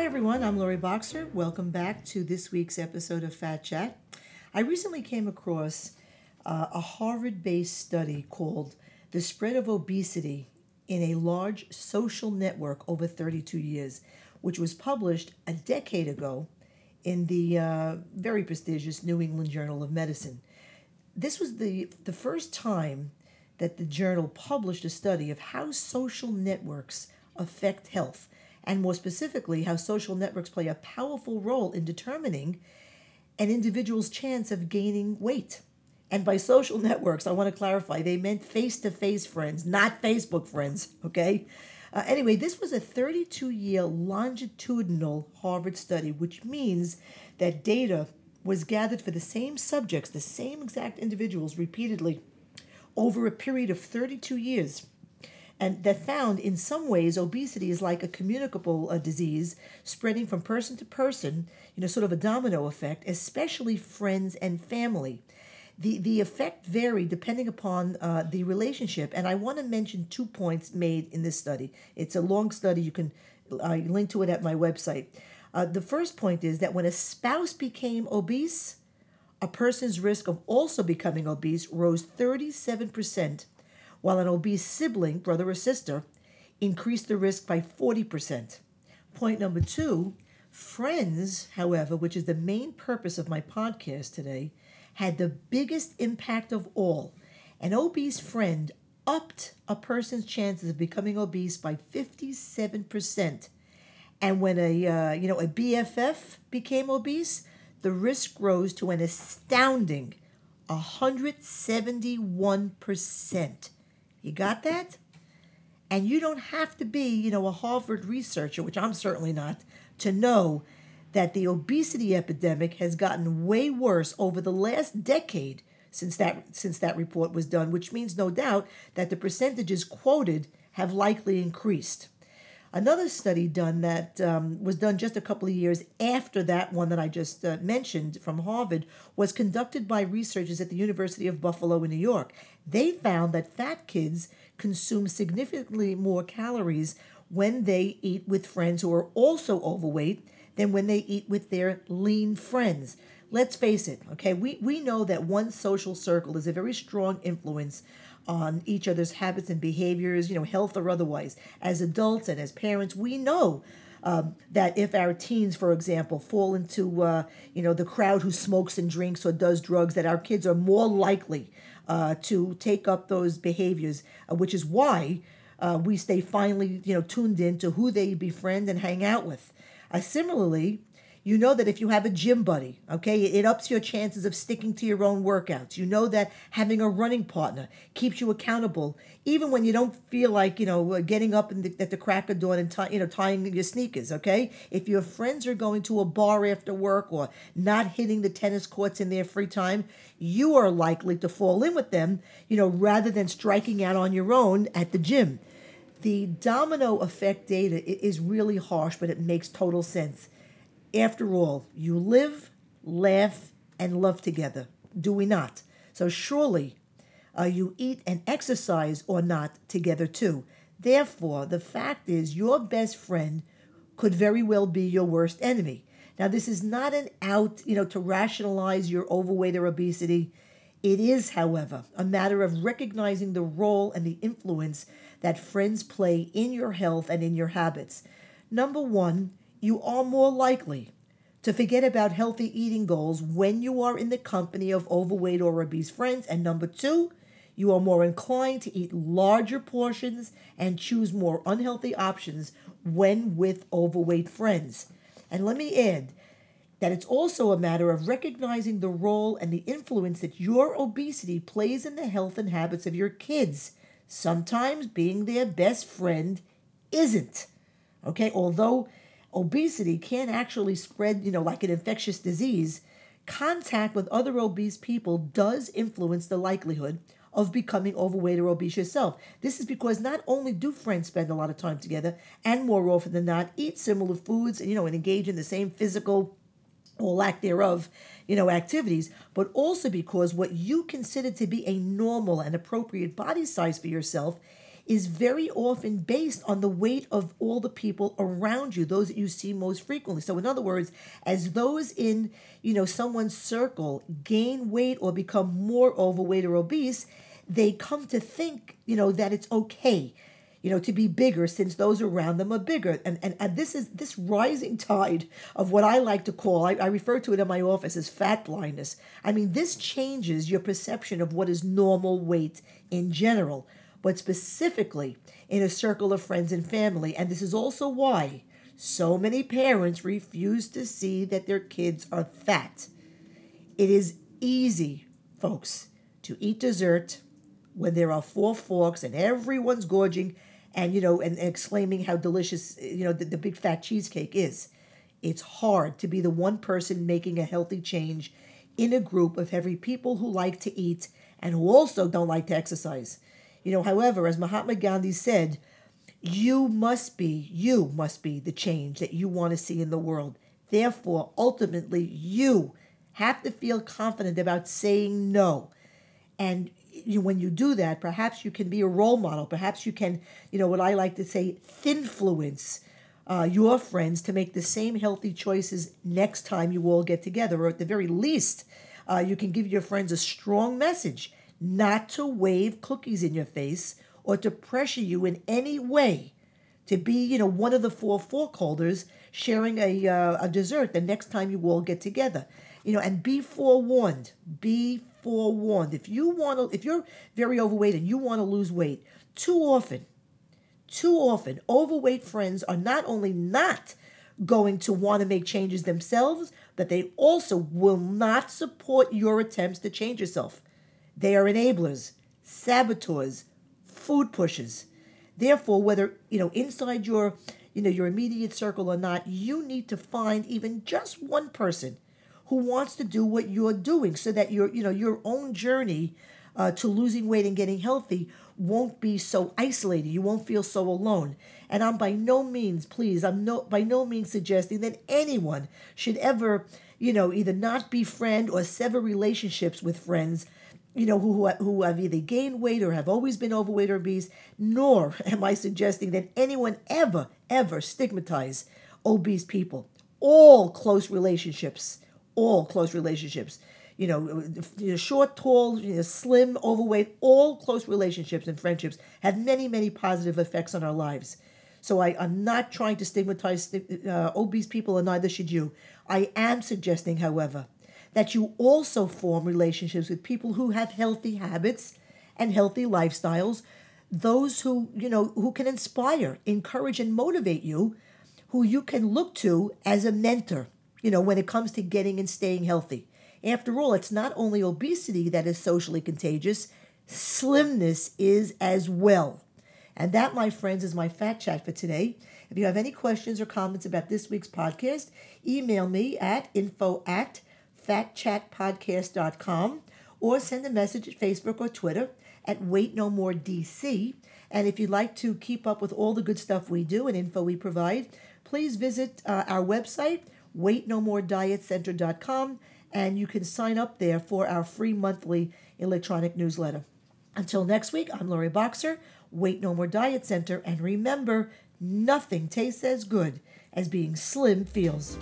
everyone. I'm Lori Boxer. Welcome back to this week's episode of Fat Chat. I recently came across uh, a Harvard based study called The Spread of Obesity in a Large Social Network Over 32 Years, which was published a decade ago in the uh, very prestigious New England Journal of Medicine. This was the, the first time that the journal published a study of how social networks affect health and more specifically, how social networks play a powerful role in determining an individual's chance of gaining weight. And by social networks, I want to clarify, they meant face to face friends, not Facebook friends, okay? Uh, anyway, this was a 32 year longitudinal Harvard study, which means that data was gathered for the same subjects, the same exact individuals repeatedly over a period of 32 years and that found in some ways obesity is like a communicable uh, disease spreading from person to person, you know, sort of a domino effect, especially friends and family. The, the effect varied depending upon uh, the relationship. And I want to mention two points made in this study. It's a long study. You can uh, link to it at my website. Uh, the first point is that when a spouse became obese, a person's risk of also becoming obese rose 37% while an obese sibling, brother or sister, increased the risk by 40%. Point number two friends, however, which is the main purpose of my podcast today, had the biggest impact of all. An obese friend upped a person's chances of becoming obese by 57%. And when a uh, you know a BFF became obese, the risk rose to an astounding 171%. You got that? And you don't have to be, you know, a Harvard researcher, which I'm certainly not, to know that the obesity epidemic has gotten way worse over the last decade since that since that report was done, which means no doubt that the percentages quoted have likely increased. Another study done that um, was done just a couple of years after that one that I just uh, mentioned from Harvard was conducted by researchers at the University of Buffalo in New York. They found that fat kids consume significantly more calories when they eat with friends who are also overweight than when they eat with their lean friends. Let's face it, okay? We, we know that one social circle is a very strong influence on each other's habits and behaviors, you know, health or otherwise. As adults and as parents, we know um, that if our teens, for example, fall into uh, you know the crowd who smokes and drinks or does drugs, that our kids are more likely uh, to take up those behaviors, uh, which is why uh, we stay finally you know tuned in to who they befriend and hang out with. Uh, similarly, you know that if you have a gym buddy, okay, it ups your chances of sticking to your own workouts. You know that having a running partner keeps you accountable, even when you don't feel like you know uh, getting up the, at the crack of dawn and you know tying your sneakers. Okay, if your friends are going to a bar after work or not hitting the tennis courts in their free time, you are likely to fall in with them. You know, rather than striking out on your own at the gym. The domino effect data is really harsh, but it makes total sense after all, you live, laugh, and love together, do we not? So surely uh, you eat and exercise or not together too. Therefore, the fact is, your best friend could very well be your worst enemy. Now, this is not an out, you know, to rationalize your overweight or obesity. It is, however, a matter of recognizing the role and the influence that friends play in your health and in your habits. Number one, you are more likely to forget about healthy eating goals when you are in the company of overweight or obese friends. And number two, you are more inclined to eat larger portions and choose more unhealthy options when with overweight friends. And let me add that it's also a matter of recognizing the role and the influence that your obesity plays in the health and habits of your kids. Sometimes being their best friend isn't. Okay, although obesity can actually spread, you know, like an infectious disease, contact with other obese people does influence the likelihood of becoming overweight or obese yourself. This is because not only do friends spend a lot of time together and more often than not eat similar foods and you know and engage in the same physical or lack thereof, you know, activities, but also because what you consider to be a normal and appropriate body size for yourself is very often based on the weight of all the people around you, those that you see most frequently. So in other words, as those in, you know, someone's circle gain weight or become more overweight or obese, they come to think, you know, that it's okay you know, to be bigger since those around them are bigger. And, and, and this is this rising tide of what I like to call, I, I refer to it in my office as fat blindness. I mean, this changes your perception of what is normal weight in general, but specifically in a circle of friends and family. And this is also why so many parents refuse to see that their kids are fat. It is easy, folks, to eat dessert when there are four forks and everyone's gorging and you know and, and exclaiming how delicious you know the, the big fat cheesecake is it's hard to be the one person making a healthy change in a group of heavy people who like to eat and who also don't like to exercise you know however as mahatma gandhi said you must be you must be the change that you want to see in the world therefore ultimately you have to feel confident about saying no and you, when you do that, perhaps you can be a role model. Perhaps you can, you know, what I like to say, influence uh, your friends to make the same healthy choices next time you all get together. Or at the very least, uh, you can give your friends a strong message not to wave cookies in your face or to pressure you in any way to be, you know, one of the four fork holders sharing a, uh, a dessert the next time you all get together. You know, and be forewarned. Be forewarned. If you want to, if you're very overweight and you want to lose weight, too often, too often, overweight friends are not only not going to want to make changes themselves, but they also will not support your attempts to change yourself. They are enablers, saboteurs, food pushers. Therefore, whether you know inside your you know your immediate circle or not, you need to find even just one person who wants to do what you're doing so that your you know your own journey uh, to losing weight and getting healthy won't be so isolated you won't feel so alone and i'm by no means please i'm no by no means suggesting that anyone should ever you know either not befriend or sever relationships with friends you know who who have either gained weight or have always been overweight or obese nor am i suggesting that anyone ever ever stigmatize obese people all close relationships all close relationships. You know, you know short, tall, you know, slim, overweight, all close relationships and friendships have many, many positive effects on our lives. So I, am not trying to stigmatize uh, obese people, and neither should you. I am suggesting, however, that you also form relationships with people who have healthy habits and healthy lifestyles, those who, you know, who can inspire, encourage, and motivate you, who you can look to as a mentor you know, when it comes to getting and staying healthy. After all, it's not only obesity that is socially contagious, slimness is as well. And that, my friends, is my fat chat for today. If you have any questions or comments about this week's podcast, email me at info at fatchatpodcast.com or send a message at Facebook or Twitter at Weight No More DC. And if you'd like to keep up with all the good stuff we do and info we provide, please visit uh, our website, weightnomoredietcenter.com, and you can sign up there for our free monthly electronic newsletter. Until next week, I'm Lori Boxer, Weight No More Diet Center, and remember, nothing tastes as good as being slim feels.